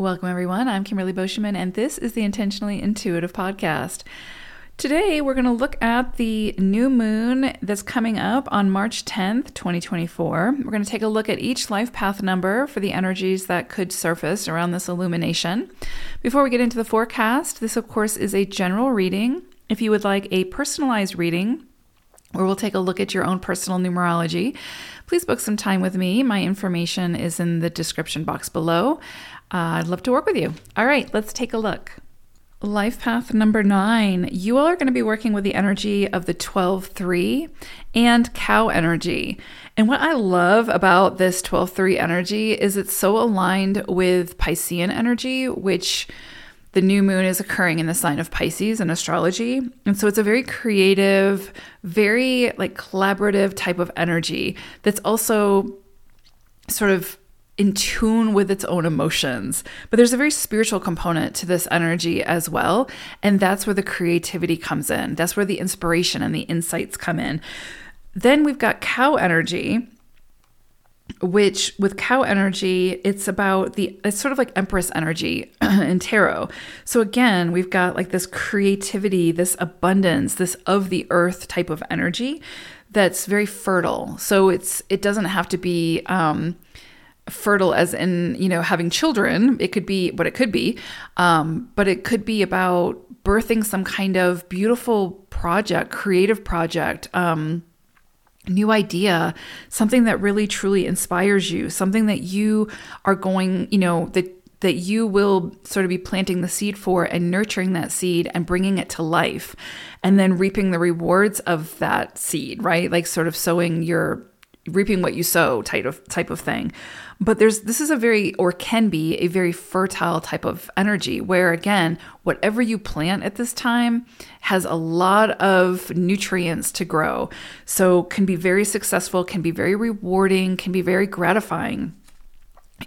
Welcome, everyone. I'm Kimberly Beauchemin, and this is the Intentionally Intuitive Podcast. Today, we're going to look at the new moon that's coming up on March 10th, 2024. We're going to take a look at each life path number for the energies that could surface around this illumination. Before we get into the forecast, this, of course, is a general reading. If you would like a personalized reading, where we'll take a look at your own personal numerology, please book some time with me. My information is in the description box below. Uh, I'd love to work with you. All right, let's take a look. Life path number nine, you all are going to be working with the energy of the 12 3 and cow energy. And what I love about this 12 3 energy is it's so aligned with Piscean energy, which the new moon is occurring in the sign of Pisces in astrology. And so it's a very creative, very like collaborative type of energy that's also sort of in tune with its own emotions. But there's a very spiritual component to this energy as well. And that's where the creativity comes in. That's where the inspiration and the insights come in. Then we've got cow energy, which with cow energy, it's about the, it's sort of like Empress energy in tarot. So again, we've got like this creativity, this abundance, this of the earth type of energy that's very fertile. So it's, it doesn't have to be, um, fertile as in you know having children it could be what it could be um, but it could be about birthing some kind of beautiful project creative project um, new idea something that really truly inspires you something that you are going you know that that you will sort of be planting the seed for and nurturing that seed and bringing it to life and then reaping the rewards of that seed right? Like sort of sowing your reaping what you sow type of type of thing. But there's this is a very or can be a very fertile type of energy where again, whatever you plant at this time has a lot of nutrients to grow. So can be very successful, can be very rewarding, can be very gratifying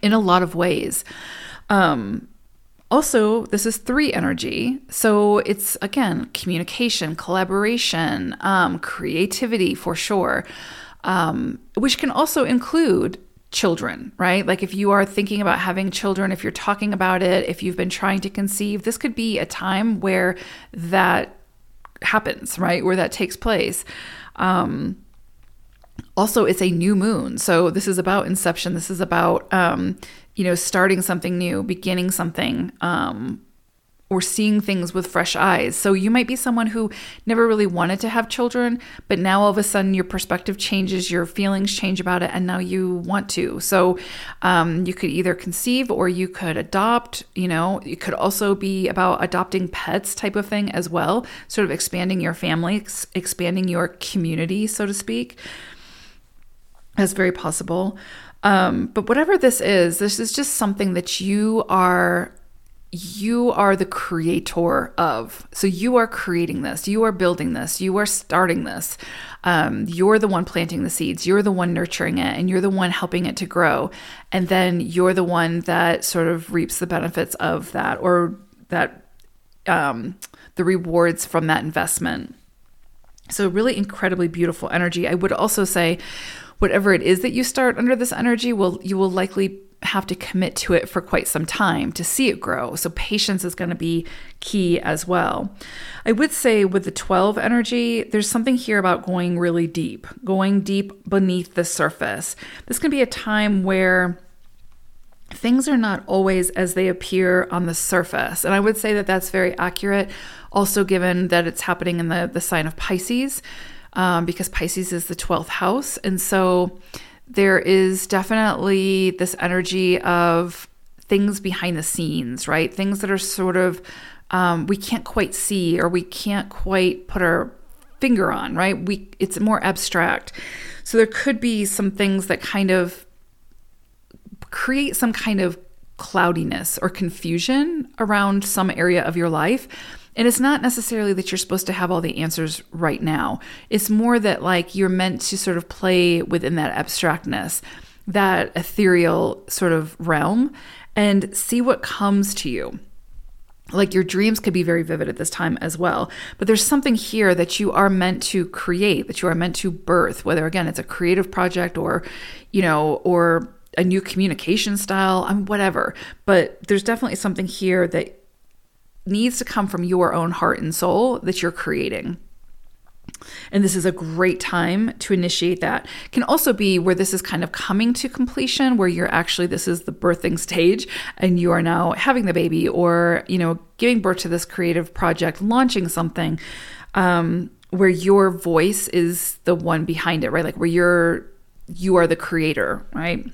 in a lot of ways. Um also, this is three energy. So it's again communication, collaboration, um, creativity for sure um, which can also include children, right? Like if you are thinking about having children, if you're talking about it, if you've been trying to conceive, this could be a time where that happens, right? Where that takes place. Um, also, it's a new moon. So this is about inception. This is about, um, you know, starting something new, beginning something, um, or seeing things with fresh eyes. So you might be someone who never really wanted to have children, but now all of a sudden your perspective changes, your feelings change about it, and now you want to. So um, you could either conceive or you could adopt. You know, it could also be about adopting pets type of thing as well, sort of expanding your family, ex- expanding your community, so to speak. That's very possible. Um, but whatever this is, this is just something that you are you are the creator of. So you are creating this, you are building this, you are starting this. Um, you're the one planting the seeds, you're the one nurturing it, and you're the one helping it to grow. And then you're the one that sort of reaps the benefits of that or that um, the rewards from that investment. So, really incredibly beautiful energy. I would also say, whatever it is that you start under this energy will you will likely have to commit to it for quite some time to see it grow. So, patience is going to be key as well. I would say with the 12 energy, there's something here about going really deep, going deep beneath the surface. This can be a time where things are not always as they appear on the surface. And I would say that that's very accurate, also given that it's happening in the, the sign of Pisces, um, because Pisces is the 12th house. And so, there is definitely this energy of things behind the scenes, right? Things that are sort of um, we can't quite see or we can't quite put our finger on, right? We it's more abstract. So there could be some things that kind of create some kind of cloudiness or confusion around some area of your life and it's not necessarily that you're supposed to have all the answers right now. It's more that like you're meant to sort of play within that abstractness, that ethereal sort of realm and see what comes to you. Like your dreams could be very vivid at this time as well. But there's something here that you are meant to create, that you are meant to birth, whether again it's a creative project or, you know, or a new communication style, I'm whatever. But there's definitely something here that needs to come from your own heart and soul that you're creating. And this is a great time to initiate that. Can also be where this is kind of coming to completion, where you're actually, this is the birthing stage and you are now having the baby or, you know, giving birth to this creative project, launching something um, where your voice is the one behind it, right? Like where you're, you are the creator, right?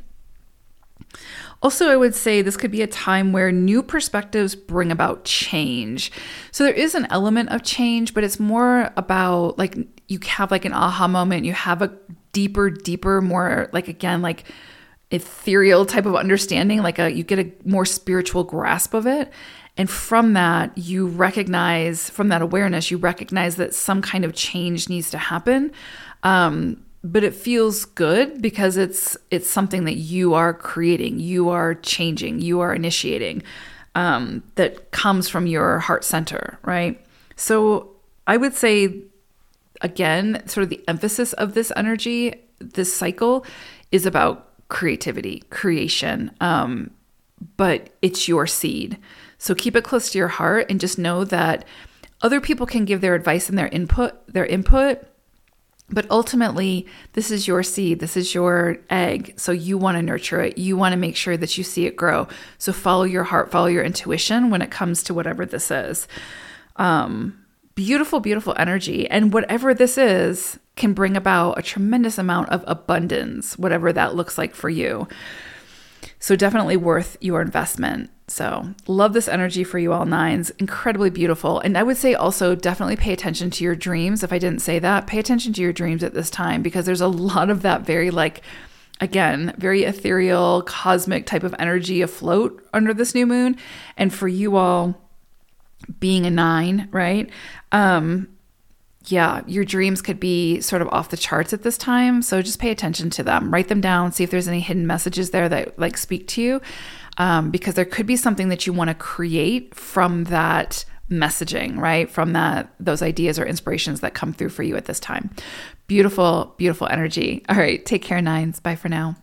Also, I would say this could be a time where new perspectives bring about change. So there is an element of change, but it's more about like you have like an aha moment, you have a deeper, deeper, more like again, like ethereal type of understanding, like a you get a more spiritual grasp of it. And from that, you recognize, from that awareness, you recognize that some kind of change needs to happen. Um, but it feels good because it's it's something that you are creating you are changing you are initiating um, that comes from your heart center right? So i would say again sort of the emphasis of this energy this cycle is about creativity creation um, but it's your seed. So keep it close to your heart and just know that other people can give their advice and their input their input but ultimately, this is your seed, this is your egg. So you want to nurture it. You want to make sure that you see it grow. So follow your heart, follow your intuition when it comes to whatever this is. Um, beautiful, beautiful energy. And whatever this is can bring about a tremendous amount of abundance, whatever that looks like for you. So definitely worth your investment. So, love this energy for you all nines. Incredibly beautiful. And I would say also definitely pay attention to your dreams. If I didn't say that, pay attention to your dreams at this time because there's a lot of that very, like, again, very ethereal, cosmic type of energy afloat under this new moon. And for you all, being a nine, right? Um, yeah, your dreams could be sort of off the charts at this time. So just pay attention to them. Write them down. See if there's any hidden messages there that like speak to you um, because there could be something that you want to create from that messaging, right? From that those ideas or inspirations that come through for you at this time. Beautiful, beautiful energy. All right, take care, nines. Bye for now.